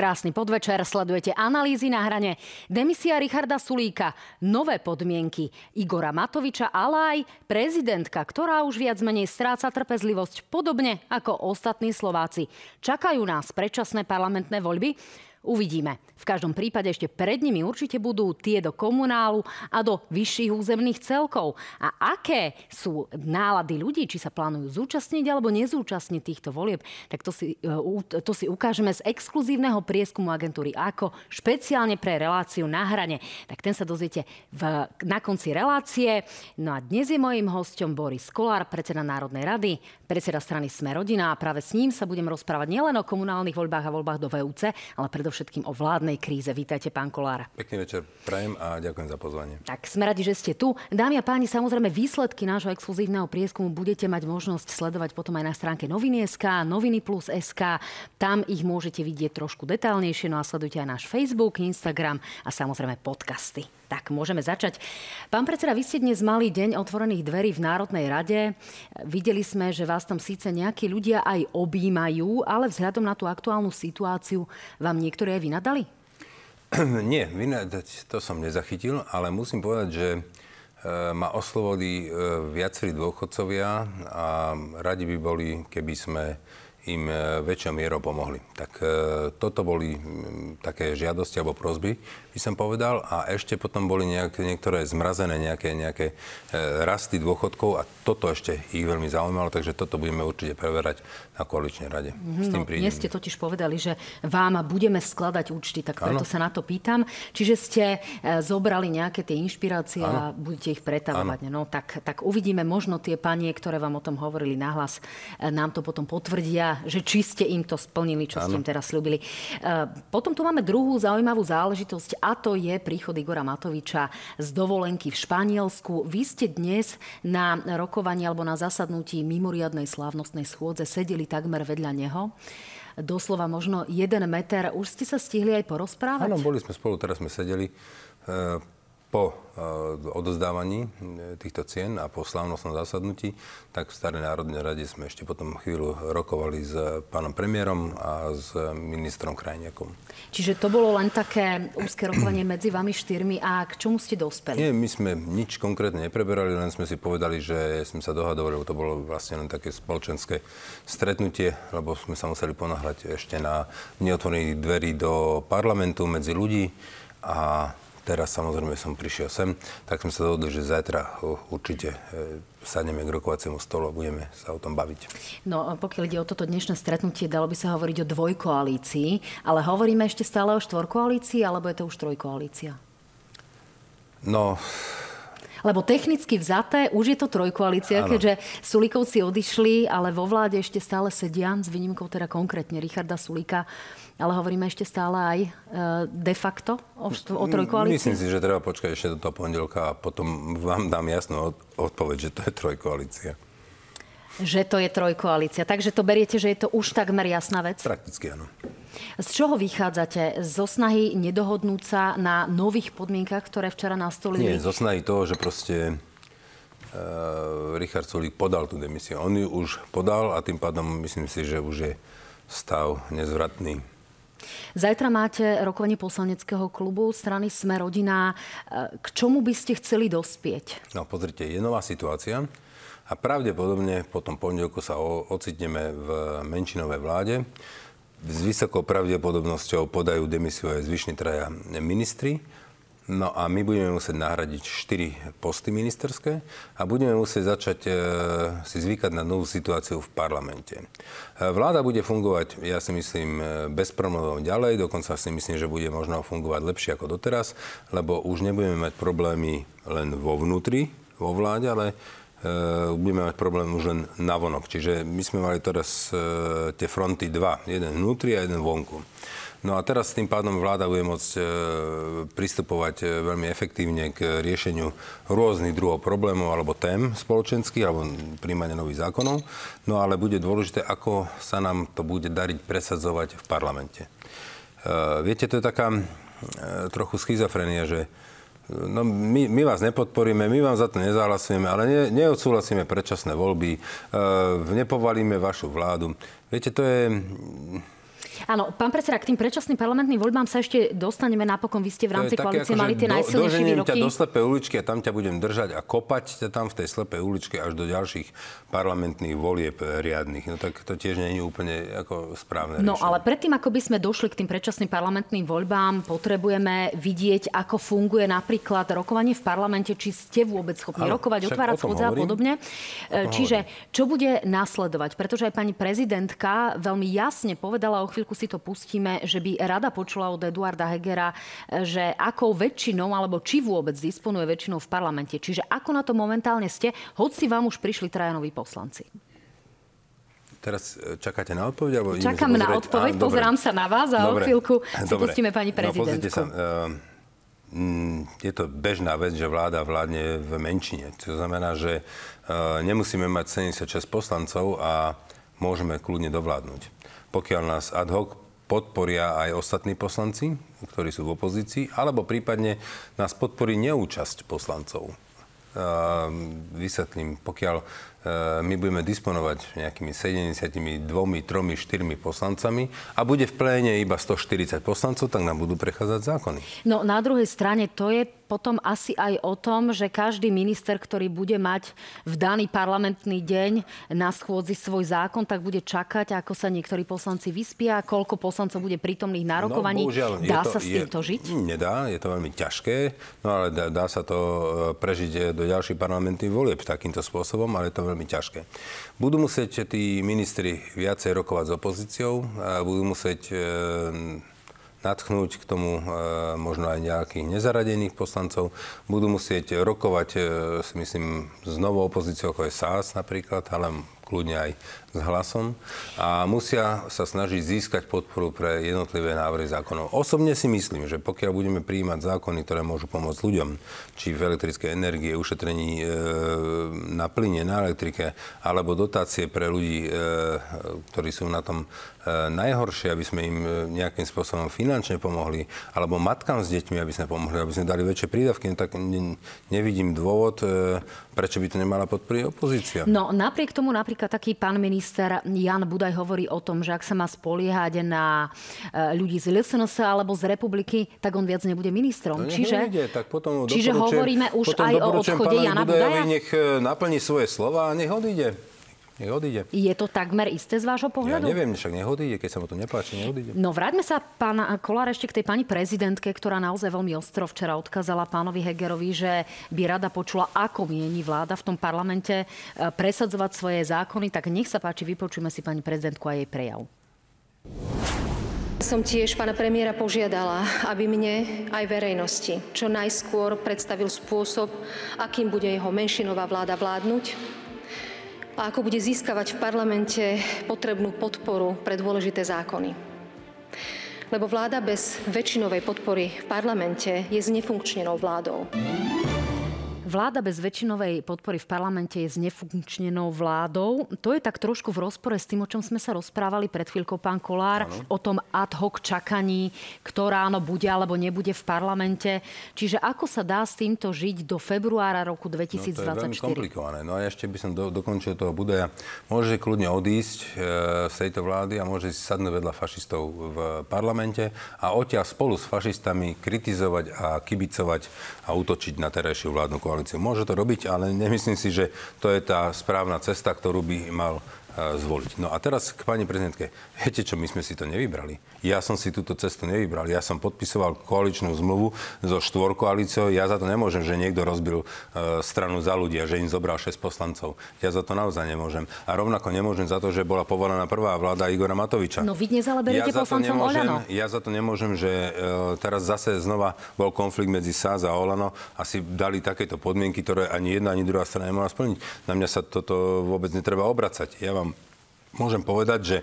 Krásny podvečer, sledujete analýzy na hrane. Demisia Richarda Sulíka, nové podmienky Igora Matoviča, ale aj prezidentka, ktorá už viac menej stráca trpezlivosť, podobne ako ostatní Slováci. Čakajú nás predčasné parlamentné voľby. Uvidíme. V každom prípade ešte pred nimi určite budú tie do komunálu a do vyšších územných celkov. A aké sú nálady ľudí, či sa plánujú zúčastniť alebo nezúčastniť týchto volieb, tak to si, e, to si ukážeme z exkluzívneho prieskumu agentúry AKO, špeciálne pre reláciu na hrane. Tak ten sa dozviete v, na konci relácie. No a dnes je mojím hostom Boris Kolár, predseda Národnej rady, predseda strany Sme rodina a práve s ním sa budem rozprávať nielen o komunálnych voľbách a voľbách do VUC, ale predovšetkým o vládnej kríze. Vítajte, pán Kolár. Pekný večer, prajem a ďakujem za pozvanie. Tak sme radi, že ste tu. Dámy a páni, samozrejme výsledky nášho exkluzívneho prieskumu budete mať možnosť sledovať potom aj na stránke noviny.sk, noviny plus SK. Tam ich môžete vidieť trošku detálnejšie, no a sledujte aj náš Facebook, Instagram a samozrejme podcasty. Tak, môžeme začať. Pán predseda, vy ste dnes mali deň otvorených dverí v Národnej rade. Videli sme, že vás tam síce nejakí ľudia aj objímajú, ale vzhľadom na tú aktuálnu situáciu vám niektorí aj? Nie, vynadať to som nezachytil, ale musím povedať, že e, ma oslovili e, viacerí dôchodcovia a radi by boli, keby sme im e, väčšou mierou pomohli. Tak e, toto boli také žiadosti alebo prozby, by som povedal. A ešte potom boli nejaké, niektoré zmrazené nejaké, nejaké e, rasty dôchodkov a toto ešte ich veľmi zaujímalo, takže toto budeme určite preverať na koaličnej rade. S tým no, dnes ste totiž povedali, že vám budeme skladať účty, tak preto ano. sa na to pýtam. Čiže ste zobrali nejaké tie inšpirácie ano. a budete ich pretavovať. No tak, tak uvidíme, možno tie panie, ktoré vám o tom hovorili nahlas, nám to potom potvrdia že či ste im to splnili, čo ano. ste im teraz slúbili. E, potom tu máme druhú zaujímavú záležitosť a to je príchod Igora Matoviča z dovolenky v Španielsku. Vy ste dnes na rokovaní alebo na zasadnutí mimoriadnej slávnostnej schôdze sedeli takmer vedľa neho doslova možno jeden meter. Už ste sa stihli aj porozprávať? Áno, boli sme spolu, teraz sme sedeli. E, po eh, odozdávaní eh, týchto cien a po slávnostnom zasadnutí, tak v Starej národnej rade sme ešte potom chvíľu rokovali s pánom premiérom a s ministrom Krajniakom. Čiže to bolo len také úzke rokovanie medzi vami štyrmi a k čomu ste dospeli? Nie, my sme nič konkrétne nepreberali, len sme si povedali, že sme sa dohadovali, to bolo vlastne len také spoločenské stretnutie, lebo sme sa museli ponáhľať ešte na neotvorených dverí do parlamentu medzi ľudí a teraz samozrejme som prišiel sem, tak sme sa dohodli, že zajtra určite e, sadneme k rokovaciemu stolu a budeme sa o tom baviť. No pokiaľ ide o toto dnešné stretnutie, dalo by sa hovoriť o dvojkoalícii, ale hovoríme ešte stále o štvorkoalícii, alebo je to už trojkoalícia? No, lebo technicky vzaté už je to trojkoalícia, ano. keďže Sulikovci odišli, ale vo vláde ešte stále sedia, s výnimkou teda konkrétne Richarda Sulika ale hovoríme ešte stále aj e, de facto o, o trojkoalícii? Myslím si, že treba počkať ešte do toho pondelka a potom vám dám jasnú odpoveď, že to je trojkoalícia. Že to je trojkoalícia. Takže to beriete, že je to už takmer jasná vec? Prakticky áno. Z čoho vychádzate? Zo snahy nedohodnúť sa na nových podmienkach, ktoré včera nastolili? Nie, zo snahy toho, že proste uh, Richard Solík podal tú demisiu. On ju už podal a tým pádom myslím si, že už je stav nezvratný. Zajtra máte rokovanie poslaneckého klubu strany Sme rodina. K čomu by ste chceli dospieť? No pozrite, je nová situácia a pravdepodobne po tom pondelku sa ocitneme v menšinovej vláde. S vysokou pravdepodobnosťou podajú demisiu aj zvyšní traja ministri No a my budeme musieť nahradiť 4 posty ministerské a budeme musieť začať e, si zvykať na novú situáciu v parlamente. E, vláda bude fungovať, ja si myslím, e, bez problémov ďalej, dokonca si myslím, že bude možno fungovať lepšie ako doteraz, lebo už nebudeme mať problémy len vo vnútri, vo vláde, ale budeme mať problém už len navonok. Čiže my sme mali teraz e, tie fronty dva, jeden vnútri a jeden vonku. No a teraz tým pádom vláda bude môcť e, pristupovať veľmi efektívne k riešeniu rôznych druhov problémov alebo tém spoločenských alebo príjmania nových zákonov. No ale bude dôležité, ako sa nám to bude dariť presadzovať v parlamente. Viete, to je taká trochu schizofrenia, že No, my, my vás nepodporíme, my vám za to nezahlasujeme, ale ne, neodsúhlasíme predčasné voľby, e, nepovalíme vašu vládu. Viete, to je Áno, pán predseda, k tým predčasným parlamentným voľbám sa ešte dostaneme napokon. Vy ste v rámci koalície mali tie najsilnejšie výroky. ťa do slepej uličky a tam ťa budem držať a kopať ťa tam v tej slepej uličke až do ďalších parlamentných volieb riadnych. No tak to tiež nie je úplne ako správne No riešenie. ale predtým, ako by sme došli k tým predčasným parlamentným voľbám, potrebujeme vidieť, ako funguje napríklad rokovanie v parlamente, či ste vôbec schopní ano, rokovať, otvárať schôdze a podobne. Čiže čo bude následovať? Pretože aj pani prezidentka veľmi jasne povedala, o chvíľku si to pustíme, že by rada počula od Eduarda Hegera, že akou väčšinou, alebo či vôbec disponuje väčšinou v parlamente. Čiže ako na to momentálne ste, hoci vám už prišli trajanoví poslanci? Teraz e, čakáte na odpoveď? Alebo Čakám na odpoveď, Á, pozerám sa na vás a dobre. o chvíľku si dobre. pustíme pani prezidentku. No, sa, uh, je to bežná vec, že vláda vládne v menšine. To znamená, že uh, nemusíme mať 76 poslancov a môžeme kľudne dovládnuť. Pokiaľ nás ad hoc podporia aj ostatní poslanci, ktorí sú v opozícii, alebo prípadne nás podporí neúčasť poslancov. Vysvetlím, pokiaľ E, my budeme disponovať nejakými 72, 3, 4 poslancami a bude v pléne iba 140 poslancov, tak nám budú prechádzať zákony. No na druhej strane to je potom asi aj o tom, že každý minister, ktorý bude mať v daný parlamentný deň na schôdzi svoj zákon, tak bude čakať, ako sa niektorí poslanci vyspia, koľko poslancov bude prítomných na no, rokovaní. No, bohužiaľ, dá to, sa s týmto je, žiť? Nedá, je to veľmi ťažké, no ale dá, dá sa to e, prežiť do ďalších parlamentných volieb takýmto spôsobom, ale je to veľmi ťažké. Budú musieť tí ministri viacej rokovať s opozíciou, a budú musieť e, natchnúť k tomu e, možno aj nejakých nezaradených poslancov. Budú musieť rokovať, e, si myslím, s novou opozíciou, ako je SAS napríklad, ale kľudne aj s hlasom a musia sa snažiť získať podporu pre jednotlivé návrhy zákonov. Osobne si myslím, že pokiaľ budeme prijímať zákony, ktoré môžu pomôcť ľuďom, či v elektrickej energie, ušetrení e, na plyne, na elektrike, alebo dotácie pre ľudí, e, ktorí sú na tom e, najhoršie, aby sme im e, nejakým spôsobom finančne pomohli, alebo matkám s deťmi, aby sme pomohli, aby sme dali väčšie prídavky, no tak ne, nevidím dôvod, e, prečo by to nemala podporiť opozícia. No napriek tomu napríklad taký pán minister Jan Budaj hovorí o tom, že ak sa má spoliehať na e, ľudí z LSNS alebo z republiky, tak on viac nebude ministrom. No, čiže ide, tak potom čiže hovoríme už aj o odchode Jana Budaja? Nech e, naplní svoje slova a nech odíde. Nech odíde. Je to takmer isté z vášho pohľadu? Ja neviem, však nech odíde, keď sa mu to nepáči, nech odíde. No vráťme sa, pán Kolár, ešte k tej pani prezidentke, ktorá naozaj veľmi ostro včera odkázala pánovi Hegerovi, že by rada počula, ako mieni vláda v tom parlamente e, presadzovať svoje zákony. Tak nech sa páči, vypočujme si pani prezidentku a jej prejav. Som tiež pána premiéra požiadala, aby mne aj verejnosti čo najskôr predstavil spôsob, akým bude jeho menšinová vláda vládnuť a ako bude získavať v parlamente potrebnú podporu pre dôležité zákony. Lebo vláda bez väčšinovej podpory v parlamente je znefunkčnenou vládou. Vláda bez väčšinovej podpory v parlamente je znefunkčnenou vládou. To je tak trošku v rozpore s tým, o čom sme sa rozprávali pred chvíľkou, pán Kolár, ano. o tom ad hoc čakaní, ktorá áno bude alebo nebude v parlamente. Čiže ako sa dá s týmto žiť do februára roku 2024? No, to je veľmi komplikované. No a ešte by som do, dokončil toho Budaja. Môže kľudne odísť e, z tejto vlády a môže si sadnúť vedľa fašistov v parlamente a odtiaľ spolu s fašistami kritizovať a kibicovať a útočiť na terajšiu vládnu koalíciu koalíciu. Môže to robiť, ale nemyslím si, že to je tá správna cesta, ktorú by mal zvoliť. No a teraz k pani prezidentke. Viete čo, my sme si to nevybrali. Ja som si túto cestu nevybral. Ja som podpisoval koaličnú zmluvu so štvorkoalíciou. Ja za to nemôžem, že niekto rozbil e, stranu za ľudia, že im zobral 6 poslancov. Ja za to naozaj nemôžem. A rovnako nemôžem za to, že bola povolená prvá vláda Igora Matoviča. No vy dnes ale beriete ja poslancom nemôžem, Olano. Ja za to nemôžem, že e, teraz zase znova bol konflikt medzi SAS a Olano a si dali takéto podmienky, ktoré ani jedna, ani druhá strana nemohla splniť. Na mňa sa toto vôbec netreba obracať. Ja vám môžem povedať, že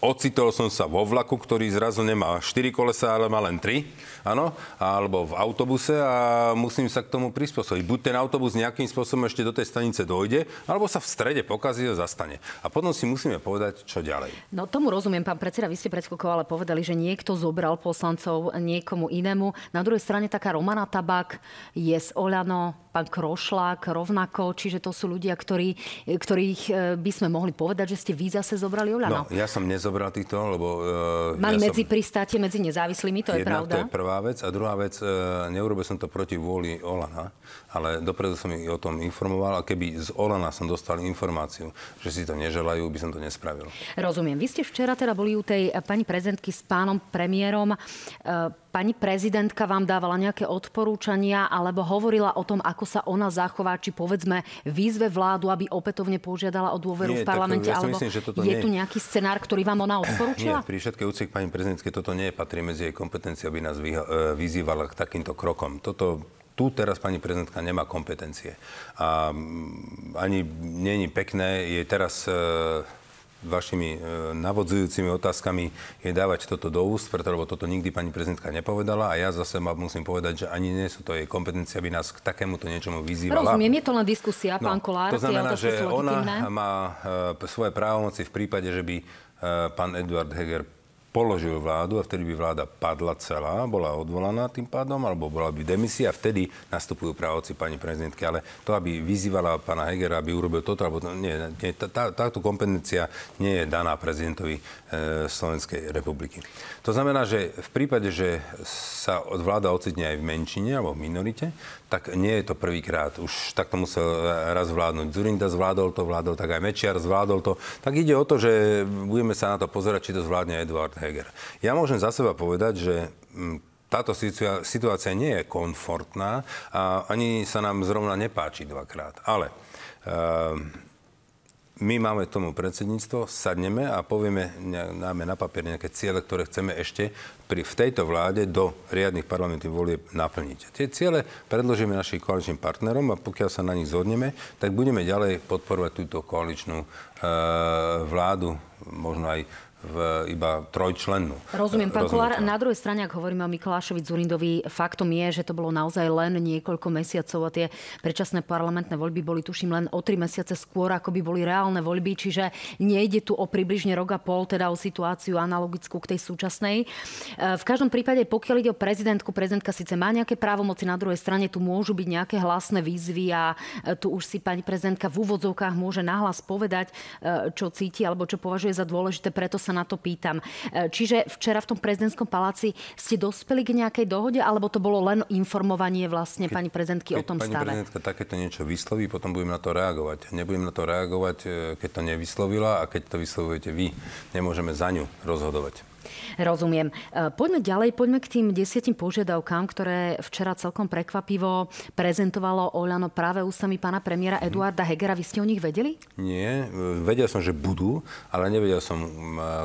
ocitol som sa vo vlaku, ktorý zrazu nemá 4 kolesa, ale má len 3, áno, alebo v autobuse a musím sa k tomu prispôsobiť. Buď ten autobus nejakým spôsobom ešte do tej stanice dojde, alebo sa v strede pokazí a zastane. A potom si musíme povedať, čo ďalej. No tomu rozumiem, pán predseda, vy ste pred ale povedali, že niekto zobral poslancov niekomu inému. Na druhej strane taká Romana Tabak je z Oľano, pán Krošlák rovnako, čiže to sú ľudia, ktorí, ktorých e, by sme mohli povedať, že ste vy zase zobrali Oľano. No, ja som nezobral nezobral týchto, lebo... Uh, Mali ja medzi som... pristátie medzi nezávislými, to je pravda. to je prvá vec. A druhá vec, uh, neurobil som to proti vôli Olana, ale dopredu som ich o tom informoval a keby z Olana som dostal informáciu, že si to neželajú, by som to nespravil. Rozumiem. Vy ste včera teda boli u tej pani prezidentky s pánom premiérom. Uh, Pani prezidentka vám dávala nejaké odporúčania alebo hovorila o tom, ako sa ona zachová, či povedzme výzve vládu, aby opätovne požiadala o dôveru nie, v parlamente, tak, ja alebo myslím, že toto je nie... tu nejaký scenár, ktorý vám ona odporúčila? Nie, pri všetkej úcte k pani prezidentke toto nie patrí medzi jej kompetencie, aby nás e, vyzývala k takýmto krokom. Toto tu teraz pani prezidentka nemá kompetencie. A mm, ani není pekné je teraz e, vašimi e, navodzujúcimi otázkami je dávať toto do úst, preto, lebo toto nikdy pani prezidentka nepovedala a ja zase ma musím povedať, že ani nie sú to jej kompetencia, aby nás k takémuto niečomu vyzývala. Rozumiem, je to len diskusia, no, pán Kolár. To znamená, že ona má e, svoje právomoci v prípade, že by pán Eduard Heger položil vládu a vtedy by vláda padla celá, bola odvolaná tým pádom, alebo bola by demisia a vtedy nastupujú právoci pani prezidentky. Ale to, aby vyzývala pána Hegera, aby urobil toto, alebo to, nie, nie tá, tá, táto kompetencia nie je daná prezidentovi e, Slovenskej republiky. To znamená, že v prípade, že sa vláda ocitne aj v menšine alebo v minorite, tak nie je to prvýkrát. Už takto musel raz vládnuť. Zurinda zvládol to, vládol tak aj Mečiar zvládol to. Tak ide o to, že budeme sa na to pozerať, či to zvládne Eduard Heger. Ja môžem za seba povedať, že mm, táto situácia nie je komfortná a ani sa nám zrovna nepáči dvakrát. Ale uh, my máme tomu predsedníctvo, sadneme a povieme, dáme na papier nejaké ciele, ktoré chceme ešte pri, v tejto vláde do riadnych parlamentných volieb naplniť. Tie ciele predložíme našim koaličným partnerom a pokiaľ sa na nich zhodneme, tak budeme ďalej podporovať túto koaličnú e, vládu, možno aj v iba trojčlennú. Rozumiem, pán Kolár. Na druhej strane, ak hovoríme o Mikulášovi Zurindovi, faktom je, že to bolo naozaj len niekoľko mesiacov a tie predčasné parlamentné voľby boli, tuším, len o tri mesiace skôr, ako by boli reálne voľby, čiže nejde tu o približne rok a pol, teda o situáciu analogickú k tej súčasnej. E, v každom prípade, pokiaľ ide o prezidentku, prezidentka síce má nejaké právomoci, na druhej strane tu môžu byť nejaké hlasné výzvy a e, tu už si pani prezidentka v úvodzovkách môže nahlas povedať, e, čo cíti alebo čo považuje za dôležité, preto sa sa na to pýtam. E, čiže včera v tom prezidentskom paláci ste dospeli k nejakej dohode, alebo to bolo len informovanie vlastne keď, pani prezidentky o tom pani stave? Pani prezidentka takéto niečo vysloví, potom budem na to reagovať. Nebudem na to reagovať, e, keď to nevyslovila a keď to vyslovujete vy. Nemôžeme za ňu rozhodovať. Rozumiem. E, poďme ďalej, poďme k tým desiatim požiadavkám, ktoré včera celkom prekvapivo prezentovalo Oľano práve ústami pána premiéra Eduarda Hegera. Vy ste o nich vedeli? Nie, vedel som, že budú, ale nevedel som e,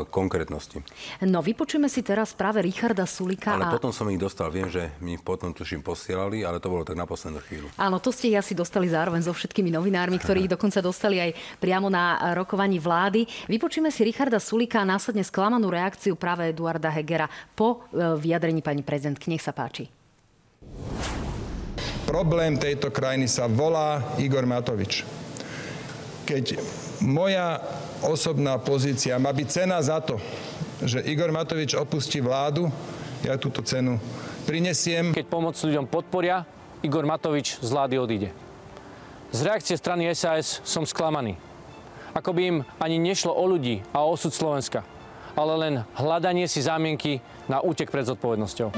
konkrétnosti. No, vypočujeme si teraz práve Richarda Sulika. Ale a... potom som ich dostal. Viem, že mi potom tuším posielali, ale to bolo tak na poslednú chvíľu. Áno, to ste ich asi dostali zároveň so všetkými novinármi, ktorí ich dokonca dostali aj priamo na rokovaní vlády. Vypočujeme si Richarda Sulika a následne sklamanú reakciu práve Eduarda Hegera po e, vyjadrení pani prezidentky. Nech sa páči. Problém tejto krajiny sa volá Igor Matovič. Keď moja osobná pozícia má byť cena za to, že Igor Matovič opustí vládu, ja túto cenu prinesiem. Keď pomoc ľuďom podporia, Igor Matovič z vlády odíde. Z reakcie strany SAS som sklamaný. Ako by im ani nešlo o ľudí a o osud Slovenska ale len hľadanie si zámienky na útek pred zodpovednosťou.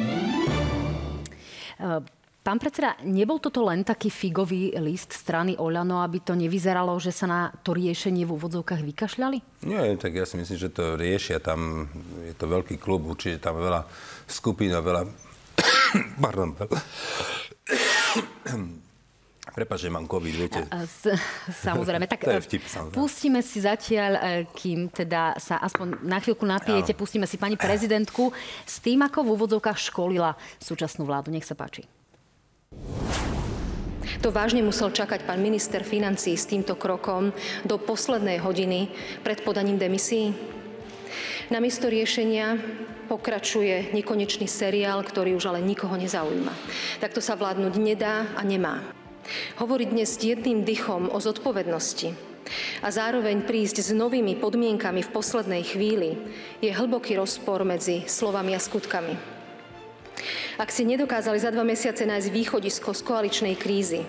Pán predseda, nebol toto len taký figový list strany Oľano, aby to nevyzeralo, že sa na to riešenie v úvodzovkách vykašľali? Nie, tak ja si myslím, že to riešia. Tam je to veľký klub, určite tam veľa skupín a veľa... Pardon, veľa... Prepač, že mám COVID, viete. Samozrejme. Tak to je vtip, samozrejme. pustíme si zatiaľ, e, kým teda sa aspoň na chvíľku napijete, Áno. pustíme si pani prezidentku s tým, ako v úvodzovkách školila súčasnú vládu. Nech sa páči. To vážne musel čakať pán minister financí s týmto krokom do poslednej hodiny pred podaním demisí? Namiesto riešenia pokračuje nekonečný seriál, ktorý už ale nikoho nezaujíma. Takto sa vládnuť nedá a nemá. Hovoriť dnes jedným dychom o zodpovednosti a zároveň prísť s novými podmienkami v poslednej chvíli je hlboký rozpor medzi slovami a skutkami. Ak si nedokázali za dva mesiace nájsť východisko z koaličnej krízy,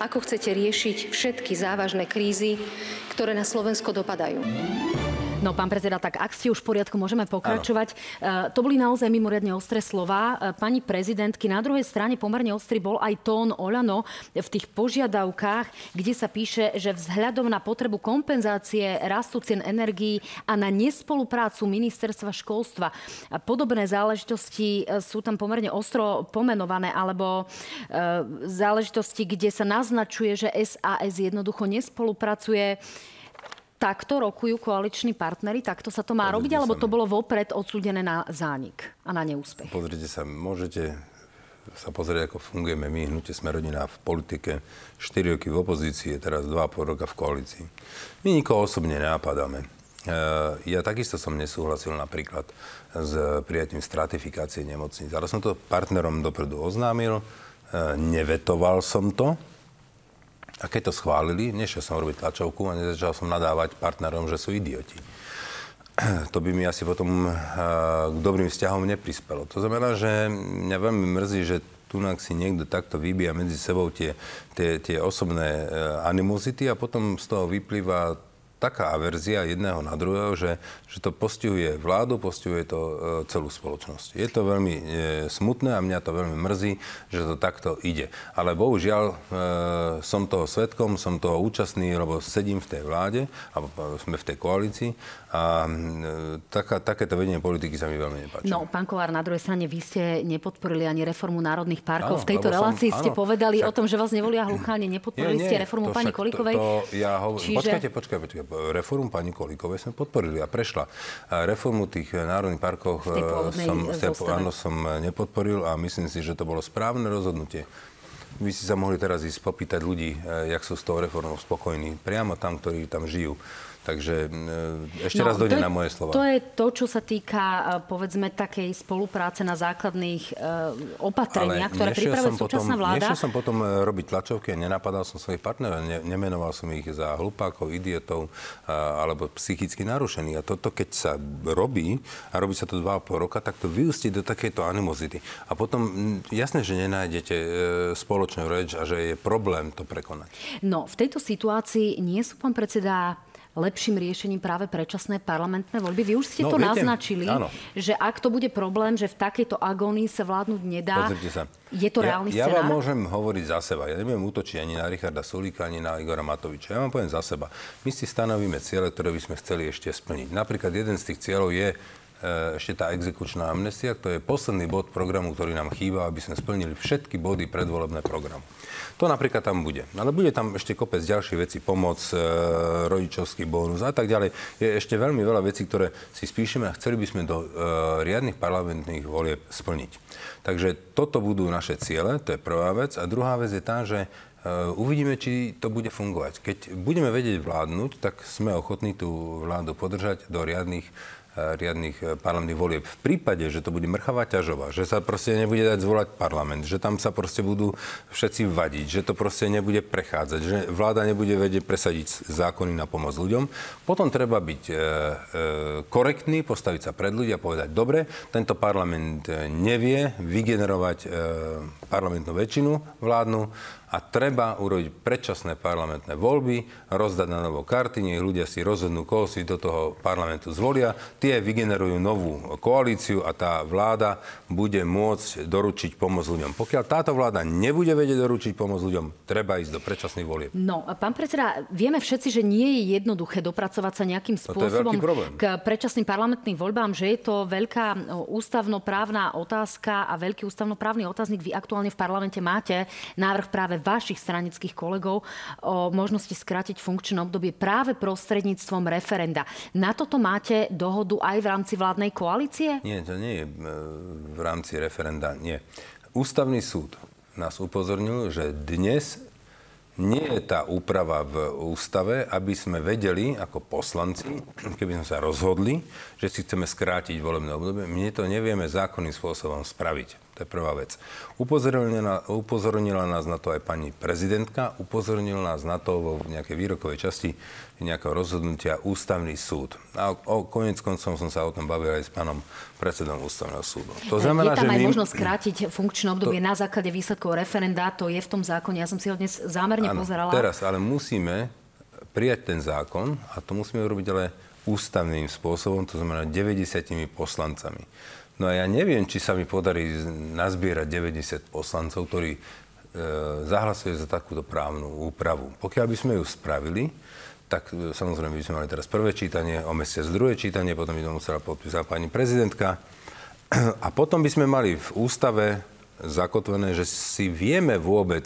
ako chcete riešiť všetky závažné krízy, ktoré na Slovensko dopadajú? No, pán predseda, tak ak ste už v poriadku, môžeme pokračovať. Ano. To boli naozaj mimoriadne ostré slova. Pani prezidentky, na druhej strane pomerne ostrý bol aj tón Olano v tých požiadavkách, kde sa píše, že vzhľadom na potrebu kompenzácie rastu cien energií a na nespoluprácu ministerstva školstva. Podobné záležitosti e, sú tam pomerne ostro pomenované, alebo e, záležitosti, kde sa naznačuje, že SAS jednoducho nespolupracuje takto rokujú koaliční partnery? Takto sa to má Pozrite robiť? Alebo to bolo vopred odsúdené na zánik a na neúspech? Pozrite sa, môžete sa pozrieť, ako fungujeme my, hnutie sme rodina v politike. 4 roky v opozícii, teraz 2,5 roka v koalícii. My nikoho osobne nenapadáme. E, ja takisto som nesúhlasil napríklad s prijatím stratifikácie nemocníc, ale som to partnerom dopredu oznámil, e, nevetoval som to, a keď to schválili, nešiel som robiť tlačovku a nezačal som nadávať partnerom, že sú idioti. To by mi asi potom eh, k dobrým vzťahom neprispelo. To znamená, že mňa veľmi mrzí, že tu si niekto takto vybíja medzi sebou tie, tie, tie osobné eh, animozity a potom z toho vyplýva taká averzia jedného na druhého, že, že to postihuje vládu, postihuje to e, celú spoločnosť. Je to veľmi e, smutné a mňa to veľmi mrzí, že to takto ide. Ale bohužiaľ e, som toho svetkom, som toho účastný, lebo sedím v tej vláde, alebo sme v tej koalícii a taká, takéto vedenie politiky sa mi veľmi nepáči. No, pán Kolár, na druhej strane vy ste nepodporili ani reformu národných parkov. Áno, v tejto relácii som, ste áno, povedali však... o tom, že vás nevolia hlucháne. Nepodporili nie, nie, ste reformu pani Kolikovej. To, to ja hovor... Čiže... Počkajte, počkajte, počkajte reformu pani Kolíkovej sme podporili a prešla. A reformu tých národných parkov eh, som, áno, som nepodporil a myslím si, že to bolo správne rozhodnutie. Vy si sa mohli teraz ísť popýtať ľudí, jak sú s tou reformou spokojní. Priamo tam, ktorí tam žijú. Takže e, ešte no, raz dojde na moje slova. To je to, čo sa týka, e, povedzme, takej spolupráce na základných opatreniach, ktoré pripravuje súčasná potom, vláda. Nešiel som potom robiť tlačovky a nenapadal som svojich partnerov, ne, nemenoval som ich za hlupákov, idiotov uh, alebo psychicky narušených. A toto, keď sa robí, a robí sa to 2,5 roka, tak to vyústi do takejto animozity. A potom jasné, že nenájdete spoločnú reč a že je problém to prekonať. No, v tejto situácii nie sú, pán predseda, lepším riešením práve predčasné parlamentné voľby. Vy už ste no, to viete, naznačili, áno. že ak to bude problém, že v takejto agónii sa vládnuť nedá, sa. je to ja, reálny ja scenár? Ja vám môžem hovoriť za seba. Ja neviem útočiť ani na Richarda Sulíka, ani na Igora Matoviča. Ja vám poviem za seba. My si stanovíme ciele, ktoré by sme chceli ešte splniť. Napríklad jeden z tých cieľov je e, ešte tá exekučná amnestia, to je posledný bod programu, ktorý nám chýba, aby sme splnili všetky body predvolebné programu. To napríklad tam bude. Ale bude tam ešte kopec ďalších vecí, pomoc, e, rodičovský bonus a tak ďalej. Je ešte veľmi veľa vecí, ktoré si spíšeme a chceli by sme do e, riadnych parlamentných volieb splniť. Takže toto budú naše ciele, to je prvá vec. A druhá vec je tá, že e, uvidíme, či to bude fungovať. Keď budeme vedieť vládnuť, tak sme ochotní tú vládu podržať do riadnych riadnych eh, parlamentných volieb. V prípade, že to bude mrchavá ťažová, že sa proste nebude dať zvolať parlament, že tam sa proste budú všetci vadiť, že to proste nebude prechádzať, že vláda nebude vedieť presadiť zákony na pomoc ľuďom, potom treba byť e, e, korektný, postaviť sa pred ľudí a povedať, dobre, tento parlament nevie vygenerovať e, parlamentnú väčšinu vládnu, a treba urobiť predčasné parlamentné voľby, rozdať na novo karty, nech ľudia si rozhodnú, koho si do toho parlamentu zvolia. Tie vygenerujú novú koalíciu a tá vláda bude môcť doručiť pomoc ľuďom. Pokiaľ táto vláda nebude vedieť doručiť pomoc ľuďom, treba ísť do predčasných volieb. No, pán predseda, vieme všetci, že nie je jednoduché dopracovať sa nejakým spôsobom no k predčasným parlamentným voľbám, že je to veľká ústavnoprávna otázka a veľký ústavnoprávny otáznik. Vy aktuálne v parlamente máte návrh práve vašich stranických kolegov o možnosti skrátiť funkčné obdobie práve prostredníctvom referenda. Na toto máte dohodu aj v rámci vládnej koalície? Nie, to nie je e, v rámci referenda, nie. Ústavný súd nás upozornil, že dnes nie je tá úprava v ústave, aby sme vedeli ako poslanci, keby sme sa rozhodli, že si chceme skrátiť volebné obdobie, my to nevieme zákonným spôsobom spraviť. To je prvá vec. Upozornila, upozornila nás na to aj pani prezidentka, upozornila nás na to vo nejakej výrokovej časti nejakého rozhodnutia ústavný súd. A o, konec koncom som sa o tom bavil aj s pánom predsedom ústavného súdu. To znamená, je tam že aj my... možnosť skrátiť funkčné obdobie to... na základe výsledkov referenda, to je v tom zákone. Ja som si ho dnes zámerne ano, pozerala. Teraz ale musíme prijať ten zákon a to musíme urobiť ale ústavným spôsobom, to znamená 90 poslancami. No a ja neviem, či sa mi podarí nazbierať 90 poslancov, ktorí e, zahlasuje za takúto právnu úpravu. Pokiaľ by sme ju spravili, tak e, samozrejme by sme mali teraz prvé čítanie, o mesiac druhé čítanie, potom by to musela podpísať pani prezidentka. A potom by sme mali v ústave zakotvené, že si vieme vôbec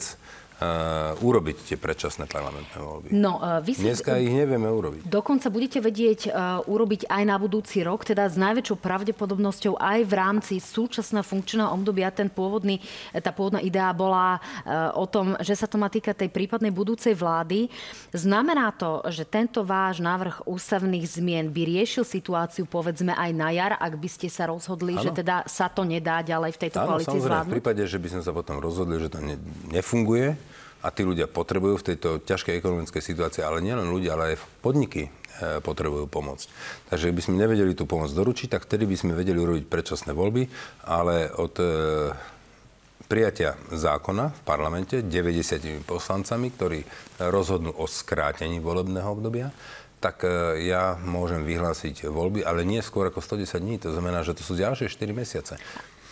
uh, urobiť tie predčasné parlamentné voľby. No, uh, vy si... Dneska ich nevieme urobiť. Dokonca budete vedieť uh, urobiť aj na budúci rok, teda s najväčšou pravdepodobnosťou aj v rámci súčasného funkčného obdobia. Ten pôvodný, tá pôvodná idea bola uh, o tom, že sa to má týkať tej prípadnej budúcej vlády. Znamená to, že tento váš návrh ústavných zmien by riešil situáciu povedzme aj na jar, ak by ste sa rozhodli, ano. že teda sa to nedá ďalej v tejto ano, koalícii zvládnuť? v prípade, že by sme sa potom rozhodli, že to ne, nefunguje, a tí ľudia potrebujú v tejto ťažkej ekonomickej situácii, ale nielen ľudia, ale aj podniky e, potrebujú pomoc. Takže by sme nevedeli tú pomoc doručiť, tak vtedy by sme vedeli urobiť predčasné voľby, ale od e, prijatia zákona v parlamente 90 poslancami, ktorí rozhodnú o skrátení volebného obdobia, tak e, ja môžem vyhlásiť voľby, ale nie skôr ako 110 dní. To znamená, že to sú ďalšie 4 mesiace.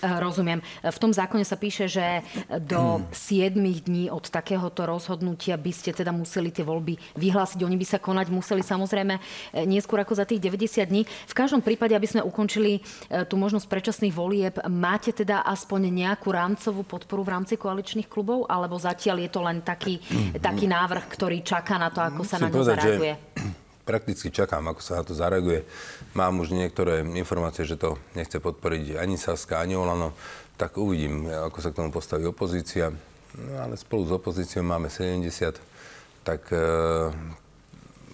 Eh, rozumiem. V tom zákone sa píše, že do 7 dní od takéhoto rozhodnutia by ste teda museli tie voľby vyhlásiť. Oni by sa konať museli samozrejme eh, neskôr ako za tých 90 dní. V každom prípade, aby sme ukončili eh, tú možnosť predčasných volieb, máte teda aspoň nejakú rámcovú podporu v rámci koaličných klubov? Alebo zatiaľ je to len taký, taký návrh, ktorý čaká na to, ako sa na ňo zareaguje? Že prakticky čakám, ako sa na to zareaguje. Mám už niektoré informácie, že to nechce podporiť ani Saska, ani Olano. Tak uvidím, ako sa k tomu postaví opozícia. No, ale spolu s opozíciou máme 70, tak e,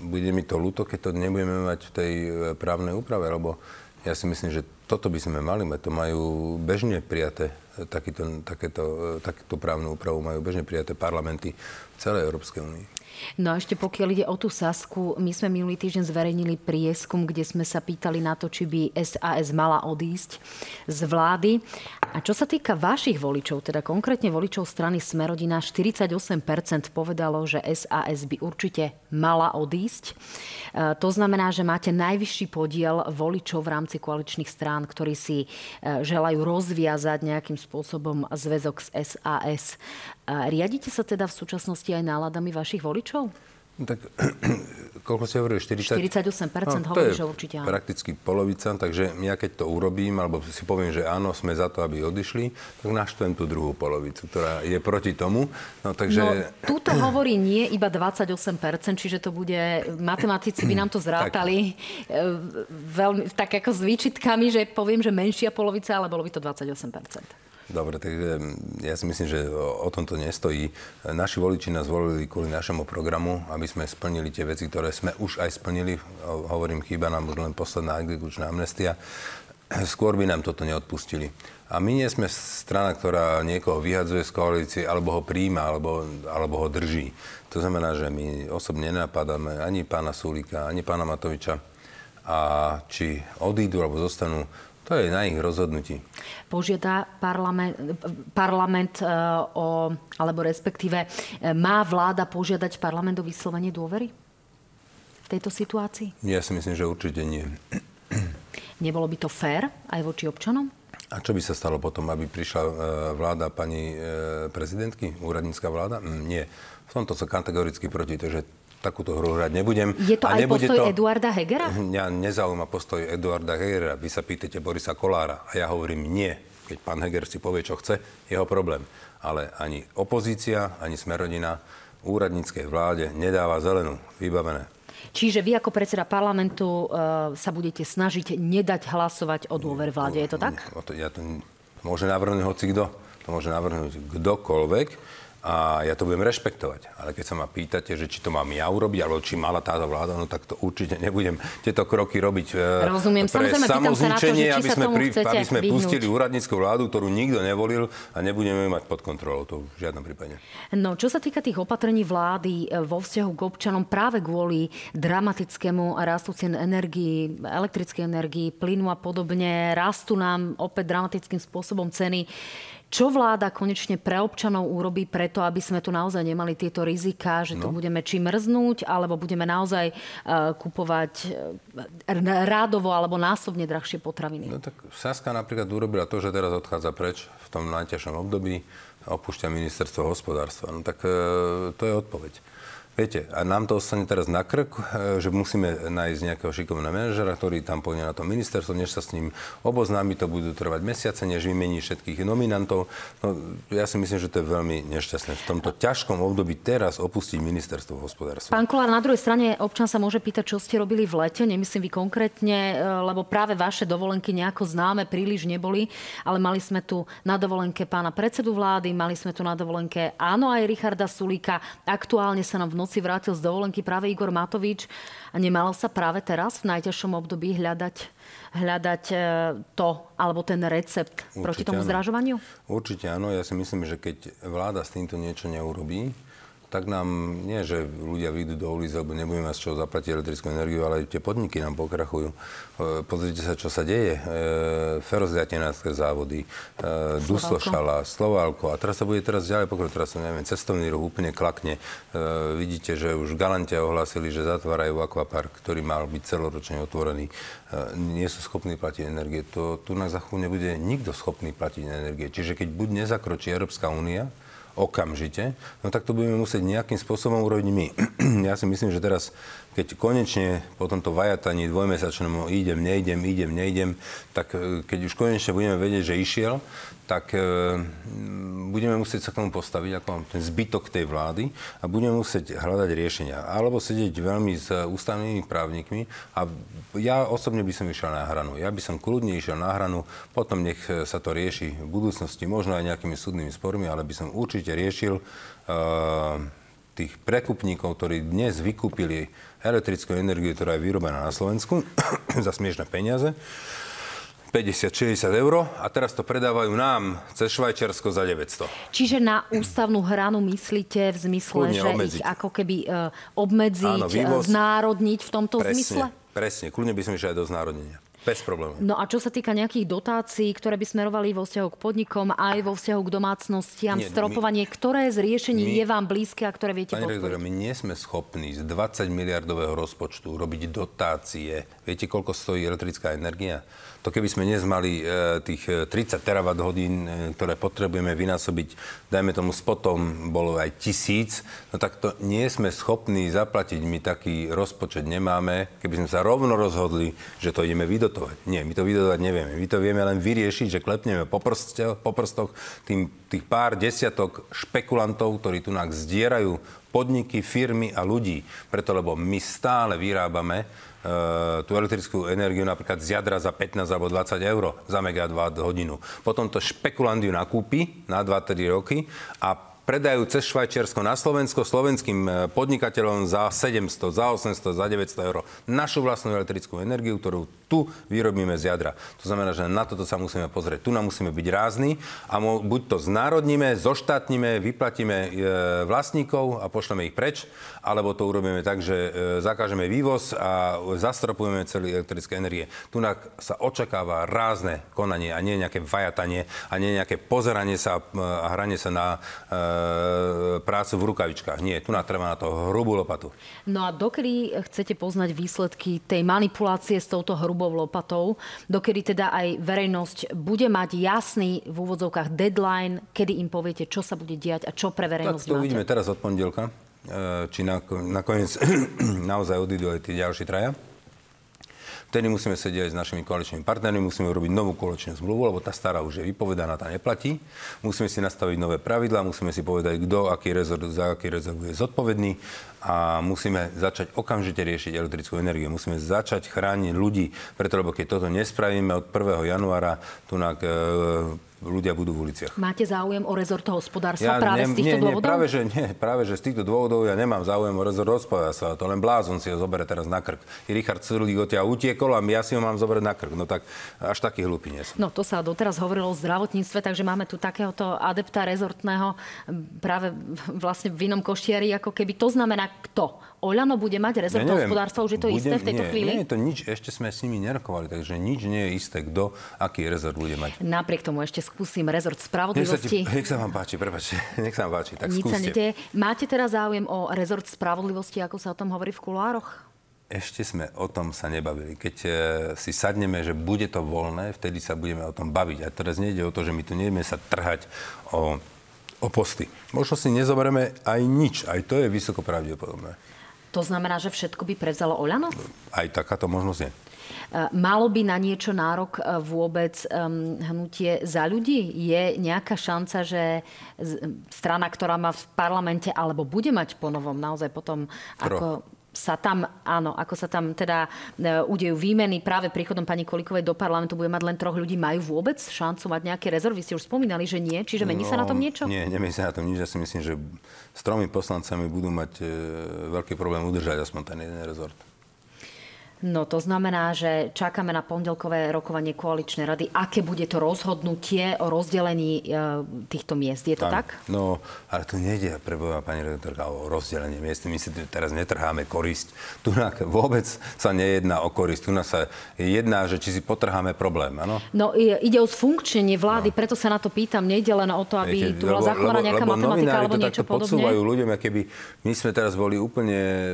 bude mi to ľúto, keď to nebudeme mať v tej e, právnej úprave, lebo ja si myslím, že toto by sme mali. To majú bežne prijaté, e, takýto, takéto, e, takúto právnu úpravu majú bežne prijaté parlamenty v celej Európskej únii. No a ešte pokiaľ ide o tú Sasku, my sme minulý týždeň zverejnili prieskum, kde sme sa pýtali na to, či by SAS mala odísť z vlády. A čo sa týka vašich voličov, teda konkrétne voličov strany Smerodina, 48% povedalo, že SAS by určite mala odísť. E, to znamená, že máte najvyšší podiel voličov v rámci koaličných strán, ktorí si e, želajú rozviazať nejakým spôsobom zväzok s SAS. E, riadite sa teda v súčasnosti aj náladami vašich voličov? No tak koľko si hovoril? 40? 48% no, hovorí, že určite áno. prakticky polovica, takže ja keď to urobím, alebo si poviem, že áno, sme za to, aby odišli, tak naštvem tú druhú polovicu, ktorá je proti tomu. No, takže... no túto hovorí nie iba 28%, čiže to bude, matematici by nám to zrátali tak. E, veľmi, tak ako s výčitkami, že poviem, že menšia polovica, ale bolo by to 28%. Dobre, takže ja si myslím, že o, o tom to nestojí. Naši voliči nás volili kvôli našemu programu, aby sme splnili tie veci, ktoré sme už aj splnili. Hovorím, chýba nám už len posledná exekučná amnestia. Skôr by nám toto neodpustili. A my nie sme strana, ktorá niekoho vyhadzuje z koalície, alebo ho príjma, alebo, alebo ho drží. To znamená, že my osobne nenapadáme ani pána Sulíka, ani pána Matoviča. A či odídu alebo zostanú, to je na ich rozhodnutí. Požiada parlament, parlament e, o, alebo respektíve e, má vláda požiadať parlament o vyslovenie dôvery v tejto situácii? Ja si myslím, že určite nie. Nebolo by to fér aj voči občanom? A čo by sa stalo potom, aby prišla e, vláda pani prezidentky, úradnícka vláda? Mm, nie. V tomto sa kategoricky proti, takže takúto hru hrať nebudem. Je to a aj postoj to... Eduarda Hegera? Mňa nezaujíma postoj Eduarda Hegera. Vy sa pýtate Borisa Kolára a ja hovorím nie. Keď pán Heger si povie, čo chce, jeho problém. Ale ani opozícia, ani Smerodina úradníckej vláde nedáva zelenú. Vybavené. Čiže vy ako predseda parlamentu e, sa budete snažiť nedať hlasovať o dôver vláde, je to tak? Ja to môže navrhnúť hoci kto. To môže navrhnúť kdokoľvek a ja to budem rešpektovať. Ale keď sa ma pýtate, že či to mám ja urobiť, alebo či mala táto vláda, no tak to určite nebudem tieto kroky robiť e, Rozumiem. pre samozrúčenie, aby sme, pri, aby sme pustili úradnícku vládu, ktorú nikto nevolil a nebudeme mať pod kontrolou. To v žiadnom prípade. No, čo sa týka tých opatrení vlády e, vo vzťahu k občanom práve kvôli dramatickému rastu cien energii, elektrickej energii, plynu a podobne, rastú nám opäť dramatickým spôsobom ceny. Čo vláda konečne pre občanov urobí preto, aby sme tu naozaj nemali tieto rizika, že tu no. budeme či mrznúť, alebo budeme naozaj uh, kupovať uh, rádovo alebo násobne drahšie potraviny? No tak Saska napríklad urobila to, že teraz odchádza preč v tom najťažšom období, opúšťa ministerstvo hospodárstva. No tak uh, to je odpoveď. Viete, a nám to ostane teraz na krk, e, že musíme nájsť nejakého šikovného manažera, ktorý tam pôjde na to ministerstvo, než sa s ním oboznámi, to budú trvať mesiace, než vymení všetkých nominantov. No, ja si myslím, že to je veľmi nešťastné. V tomto ťažkom období teraz opustiť ministerstvo hospodárstva. Pán Kolár, na druhej strane občan sa môže pýtať, čo ste robili v lete, nemyslím vy konkrétne, e, lebo práve vaše dovolenky nejako známe príliš neboli, ale mali sme tu na dovolenke pána predsedu vlády, mali sme tu na dovolenke áno aj Richarda Sulíka, aktuálne sa nám v noci si vrátil z dovolenky práve Igor Matovič a nemalo sa práve teraz v najťažšom období hľadať, hľadať e, to, alebo ten recept Určite proti tomu áno. zdražovaniu? Určite áno. Ja si myslím, že keď vláda s týmto niečo neurobí, tak nám nie, že ľudia vyjdú do ulic, lebo nebudeme z čoho zaplatiť elektrickú energiu, ale tie podniky nám pokrachujú. E, pozrite sa, čo sa deje. E, Ferozliatenácké závody, e, Duslošala, Slovalko a teraz sa bude teraz ďalej pokračovať. Teraz, neviem, cestovný ruch úplne klakne. Vidíte, že už Galante ohlásili, že zatvárajú akvapark, ktorý mal byť celoročne otvorený. Nie sú schopní platiť energie. To, tu na zachu nebude nikto schopný platiť energie. Čiže keď buď nezakročí Európska únia, okamžite, no tak to budeme musieť nejakým spôsobom urobiť my. ja si myslím, že teraz, keď konečne po tomto vajataní dvojmesačnom idem, nejdem, idem, nejdem, tak e, keď už konečne budeme vedieť, že išiel, tak e, budeme musieť sa k tomu postaviť ako ten zbytok tej vlády a budeme musieť hľadať riešenia. Alebo sedieť veľmi s ústavnými právnikmi a ja osobne by som išiel na hranu. Ja by som kľudne išiel na hranu, potom nech sa to rieši v budúcnosti, možno aj nejakými súdnymi spormi, ale by som určite riešil uh, tých prekupníkov, ktorí dnes vykúpili elektrickú energiu, ktorá je vyrobená na Slovensku za smiešné peniaze 50-60 eur a teraz to predávajú nám cez Švajčiarsko za 900. Čiže na ústavnú hranu myslíte v zmysle, Kľudne že obmedziť. ich ako keby uh, obmedziť, Áno, vývoz, znárodniť v tomto presne, zmysle? Presne, kľudne by som išiel aj do znárodnenia. Bez problémov. No a čo sa týka nejakých dotácií, ktoré by smerovali vo vzťahu k podnikom, aj vo vzťahu k domácnostiam, nie, stropovanie, my, ktoré z riešení my, je vám blízke a ktoré viete Pani podporiť? my nie sme schopní z 20 miliardového rozpočtu robiť dotácie. Viete, koľko stojí elektrická energia? To keby sme dnes mali e, tých 30 e, terawatt hodín, e, ktoré potrebujeme vynásobiť, dajme tomu spotom bolo aj tisíc, no tak to nie sme schopní zaplatiť. My taký rozpočet nemáme. Keby sme sa rovno rozhodli, že to ideme vydotovať. Nie, my to vydotovať nevieme. My to vieme len vyriešiť, že klepneme po, prste, po prstoch tým, tých pár desiatok špekulantov, ktorí tu nás zdierajú podniky, firmy a ľudí. Preto, lebo my stále vyrábame Eh, tú elektrickú energiu napríklad z jadra za 15 alebo 20 eur za megawatt hodinu. Potom to špekulant ju nakúpi na 2-3 roky a predajú cez Švajčiarsko na Slovensko slovenským e, podnikateľom za 700, za 800, za 900 eur našu vlastnú elektrickú energiu, ktorú tu vyrobíme z jadra. To znamená, že na toto sa musíme pozrieť. Tu nám musíme byť rázni a buď to znárodníme, zoštátnime, vyplatíme e, vlastníkov a pošleme ich preč, alebo to urobíme tak, že e, zakážeme vývoz a zastropujeme celý elektrické energie. Tu sa očakáva rázne konanie a nie nejaké vajatanie a nie nejaké pozeranie sa a hranie sa na prácu v rukavičkách. Nie, tu treba na to hrubú lopatu. No a dokedy chcete poznať výsledky tej manipulácie s touto hrubou lopatou? Dokedy teda aj verejnosť bude mať jasný v úvodzovkách deadline, kedy im poviete, čo sa bude diať a čo pre verejnosť Tak to máte? uvidíme teraz od pondelka, e, či nakoniec naozaj odídu aj tí ďalší traja. Vtedy musíme sedieť aj s našimi koaličnými partnermi, musíme urobiť novú koaličnú zmluvu, lebo tá stará už je vypovedaná, tá neplatí. Musíme si nastaviť nové pravidlá, musíme si povedať, kto aký rezort, za aký rezort je zodpovedný a musíme začať okamžite riešiť elektrickú energiu. Musíme začať chrániť ľudí, preto lebo keď toto nespravíme od 1. januára, tu na, e, ľudia budú v uliciach. Máte záujem o rezort hospodárstva ja práve ne, z týchto nie, dôvodov? Nie, práve, že, nie, práve že z týchto dôvodov ja nemám záujem o rezort hospodárstva. To len blázon si ho zoberie teraz na krk. I Richard Crlík odtiaľ utiekol a ja si ho mám zoberať na krk. No tak až taký hlupý nie som. No to sa doteraz hovorilo o zdravotníctve, takže máme tu takéhoto adepta rezortného práve vlastne v inom košiari, ako keby. To znamená kto? Oľano bude mať rezort ja hospodárstva, už je to budem, isté v tejto nie, chvíli? Nie je to nič, ešte sme s nimi nerokovali, takže nič nie je isté, kto aký rezort bude mať. Napriek tomu ešte skúsim rezort Nech sa, spravodlivosti. ti, nech sa vám páči, prepačte, nech sa vám páči, tak Nič sa skúste. nedeje. Máte teraz záujem o rezort spravodlivosti, ako sa o tom hovorí v kulároch? Ešte sme o tom sa nebavili. Keď e, si sadneme, že bude to voľné, vtedy sa budeme o tom baviť. A teraz nejde o to, že my tu nejdeme sa trhať o, o posty. Možno si nezoberieme aj nič. Aj to je vysoko pravdepodobné. To znamená, že všetko by prevzalo Oľano? Aj takáto možnosť je. E, Malo by na niečo nárok e, vôbec hnutie za ľudí? Je nejaká šanca, že strana, ktorá má v parlamente, alebo bude mať ponovom naozaj potom, ako sa tam, áno, ako sa tam teda e, udejú výmeny práve príchodom pani Kolikovej do parlamentu, bude mať len troch ľudí, majú vôbec šancu mať nejaký rezerv? Vy ste už spomínali, že nie, čiže mení sa na tom niečo? No, Nie, nemení sa na tom nič. Ja si myslím, že s tromi poslancami budú mať e, veľký problém udržať aspoň ten jeden rezort. No to znamená, že čakáme na pondelkové rokovanie koaličnej rady. Aké bude to rozhodnutie o rozdelení e, týchto miest? Je to Áno. tak? No, ale tu nejde, preboha pani redaktorka, o rozdelenie miest. My si teraz netrháme korisť. Tu na- vôbec sa nejedná o korisť. Tu sa jedná, že či si potrháme problém, áno? No ide o sfunkčnenie vlády, preto sa na to pýtam. Nejde len o to, aby Viete, tu bola zachovaná nejaká lebo matematika alebo to niečo takto podsúvajú ľuďom, keby my sme teraz boli úplne e,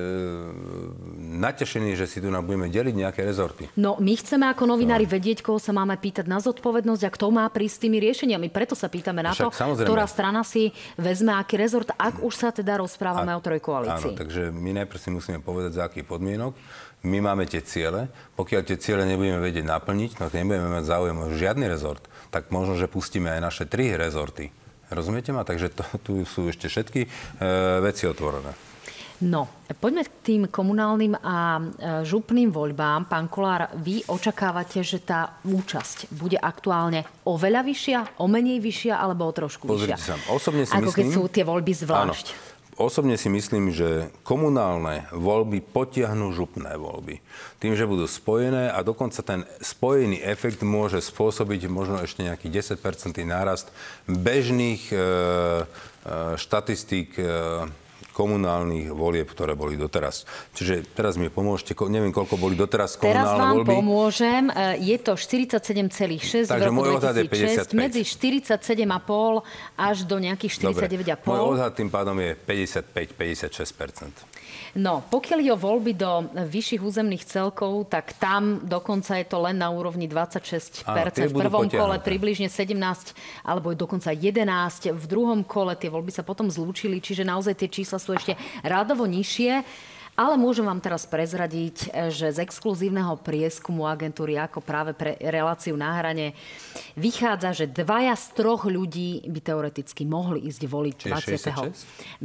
natešení, že si tu nám budeme deliť nejaké rezorty. No my chceme ako novinári vedieť, koho sa máme pýtať na zodpovednosť a kto má prísť s tými riešeniami. Preto sa pýtame na to, Však samozrejme. ktorá strana si vezme aký rezort, ak už sa teda rozprávame o Áno, trojkoalícii. takže my najprv si musíme povedať, za akých podmienok. My máme tie ciele. Pokiaľ tie ciele nebudeme vedieť naplniť, no nebudeme mať záujem o žiadny rezort, tak možno, že pustíme aj naše tri rezorty. Rozumiete ma? Takže to, tu sú ešte všetky e, veci otvorené. No, poďme k tým komunálnym a e, župným voľbám. Pán Kolár, vy očakávate, že tá účasť bude aktuálne oveľa vyššia, o menej vyššia alebo o trošku Pozrite vyššia? sa, osobne si Ako keď myslím- sú tie voľby zvlášť. Áno. Osobne si myslím, že komunálne voľby potiahnú župné voľby. Tým, že budú spojené a dokonca ten spojený efekt môže spôsobiť možno ešte nejaký 10% nárast bežných e, e, štatistík e, komunálnych volieb, ktoré boli doteraz. Čiže teraz mi pomôžte, neviem, koľko boli doteraz Teraz komunálne vám voľby. pomôžem. E, Je to 47,6 v Takže roku odhad je 2006, 55. medzi 47,5 až do nejakých Dobre, 49,5. môj odhad tým pádom je 55-56%. No, pokiaľ je o voľby do vyšších územných celkov, tak tam dokonca je to len na úrovni 26%. Áno, v prvom kole približne 17 alebo dokonca 11. V druhom kole tie voľby sa potom zlúčili, čiže naozaj tie čísla sú ešte rádovo nižšie. Ale môžem vám teraz prezradiť, že z exkluzívneho prieskumu agentúry ako práve pre reláciu na hrane vychádza, že dvaja z troch ľudí by teoreticky mohli ísť voliť Čiže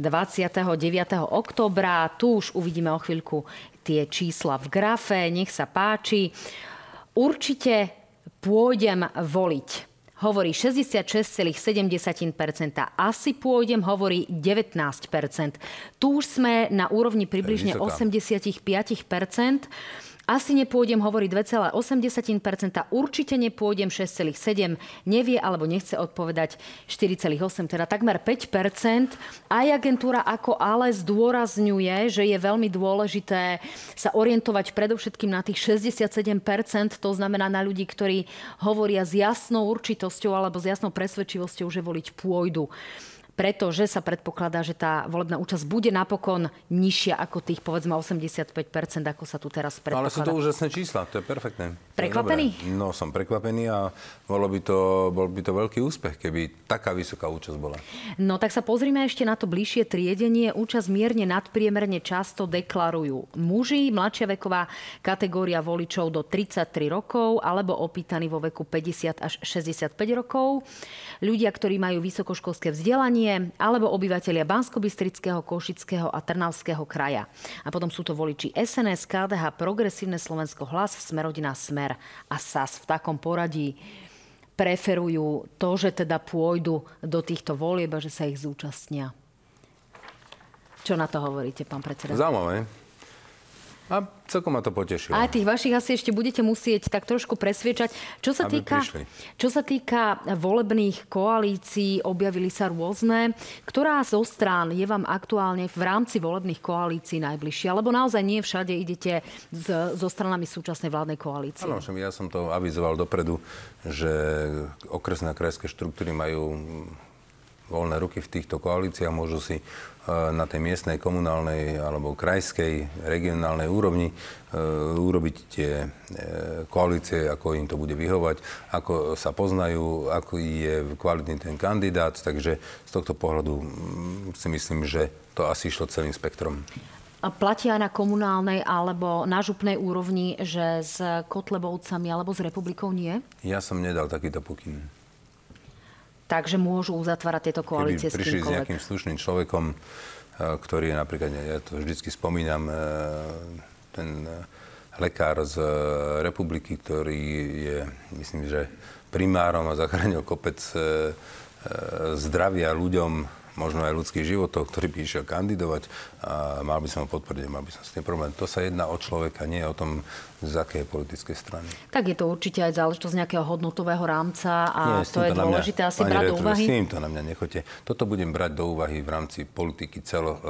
20. 29. oktobra. Tu už uvidíme o chvíľku tie čísla v grafe. Nech sa páči. Určite pôjdem voliť. Hovorí 66,7%. Asi pôjdem, hovorí 19%. Tu už sme na úrovni približne vysoká. 85%. Asi nepôjdem, hovorí 2,8%, určite nepôjdem 6,7%, nevie alebo nechce odpovedať 4,8%, teda takmer 5%. Aj agentúra ako ale zdôrazňuje, že je veľmi dôležité sa orientovať predovšetkým na tých 67%, to znamená na ľudí, ktorí hovoria s jasnou určitosťou alebo s jasnou presvedčivosťou, že voliť pôjdu pretože sa predpokladá, že tá volebná účasť bude napokon nižšia ako tých povedzme 85%, ako sa tu teraz No, ale sú to predpokladá. úžasné čísla, to je perfektné. Prekvapený? No, som prekvapený a bolo by to, bol by to veľký úspech, keby taká vysoká účasť bola. No tak sa pozrime ešte na to bližšie triedenie. Účasť mierne nadpriemerne často deklarujú muži, mladšia veková kategória voličov do 33 rokov alebo opýtaní vo veku 50 až 65 rokov, ľudia, ktorí majú vysokoškolské vzdelanie alebo obyvateľia Banskobystrického, Košického a Trnavského kraja. A potom sú to voliči SNS, KDH, Progresívne Slovensko, Hlas, Smerodina, Smer a SAS v takom poradí preferujú to, že teda pôjdu do týchto volieb a že sa ich zúčastnia. Čo na to hovoríte, pán predseda? Zaujímavé. A celkom ma to potešilo. A tých vašich asi ešte budete musieť tak trošku presviečať. Čo sa, týka, prišli. čo sa týka volebných koalícií, objavili sa rôzne. Ktorá zo strán je vám aktuálne v rámci volebných koalícií najbližšia? Lebo naozaj nie všade idete z, so stranami súčasnej vládnej koalície. Áno, ja som to avizoval dopredu, že okresné a krajské štruktúry majú voľné ruky v týchto koalíciách, môžu si e, na tej miestnej, komunálnej alebo krajskej, regionálnej úrovni e, urobiť tie e, koalície, ako im to bude vyhovať, ako sa poznajú, ako je kvalitný ten kandidát. Takže z tohto pohľadu si myslím, že to asi išlo celým spektrom. A platí aj na komunálnej alebo na župnej úrovni, že s Kotlebovcami alebo s republikou nie? Ja som nedal takýto pokyn. Takže môžu uzatvárať tieto koalície Keby s prišli s nejakým slušným človekom, e, ktorý je napríklad, ja to vždycky spomínam, e, ten e, lekár z republiky, ktorý je, myslím, že primárom a zachránil kopec zdravia ľuďom, možno aj ľudských životov, ktorý by išiel kandidovať a mal by som ho podporiť, mal by som s tým problém. To sa jedná o človeka, nie o tom, z akej politickej strany. Tak je to určite aj záležitosť nejakého hodnotového rámca a Nie, to je na mňa- dôležité asi brať do úvahy. S týmto na mňa nechoďte. Toto budem brať do úvahy v rámci politiky celo e,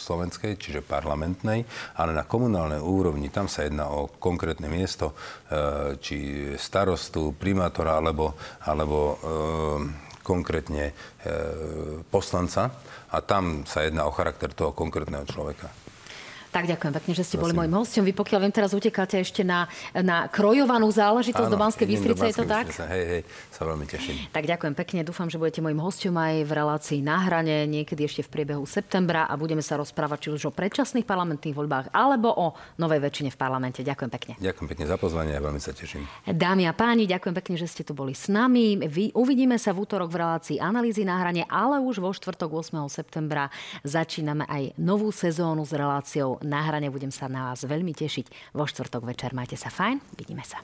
slovenskej, čiže parlamentnej, ale na komunálnej úrovni, tam sa jedná o konkrétne miesto, e, či starostu, primátora, alebo, alebo e, konkrétne e, poslanca. A tam sa jedná o charakter toho konkrétneho človeka. Tak ďakujem pekne, že ste boli Prosím. môjim hostom. Vy pokiaľ viem, teraz utekáte ešte na, na krojovanú záležitosť do Banskej Bystrice, je to tak? Bystrice. Hej, hej, sa veľmi teším. Tak ďakujem pekne, dúfam, že budete môjim hostom aj v relácii na hrane niekedy ešte v priebehu septembra a budeme sa rozprávať či už o predčasných parlamentných voľbách alebo o novej väčšine v parlamente. Ďakujem pekne. Ďakujem pekne za pozvanie a veľmi sa teším. Dámy a páni, ďakujem pekne, že ste tu boli s nami. Vy, uvidíme sa v útorok v relácii analýzy na hrane, ale už vo štvrtok 8. septembra začíname aj novú sezónu s reláciou na hrane. Budem sa na vás veľmi tešiť vo štvrtok večer. Majte sa fajn, vidíme sa.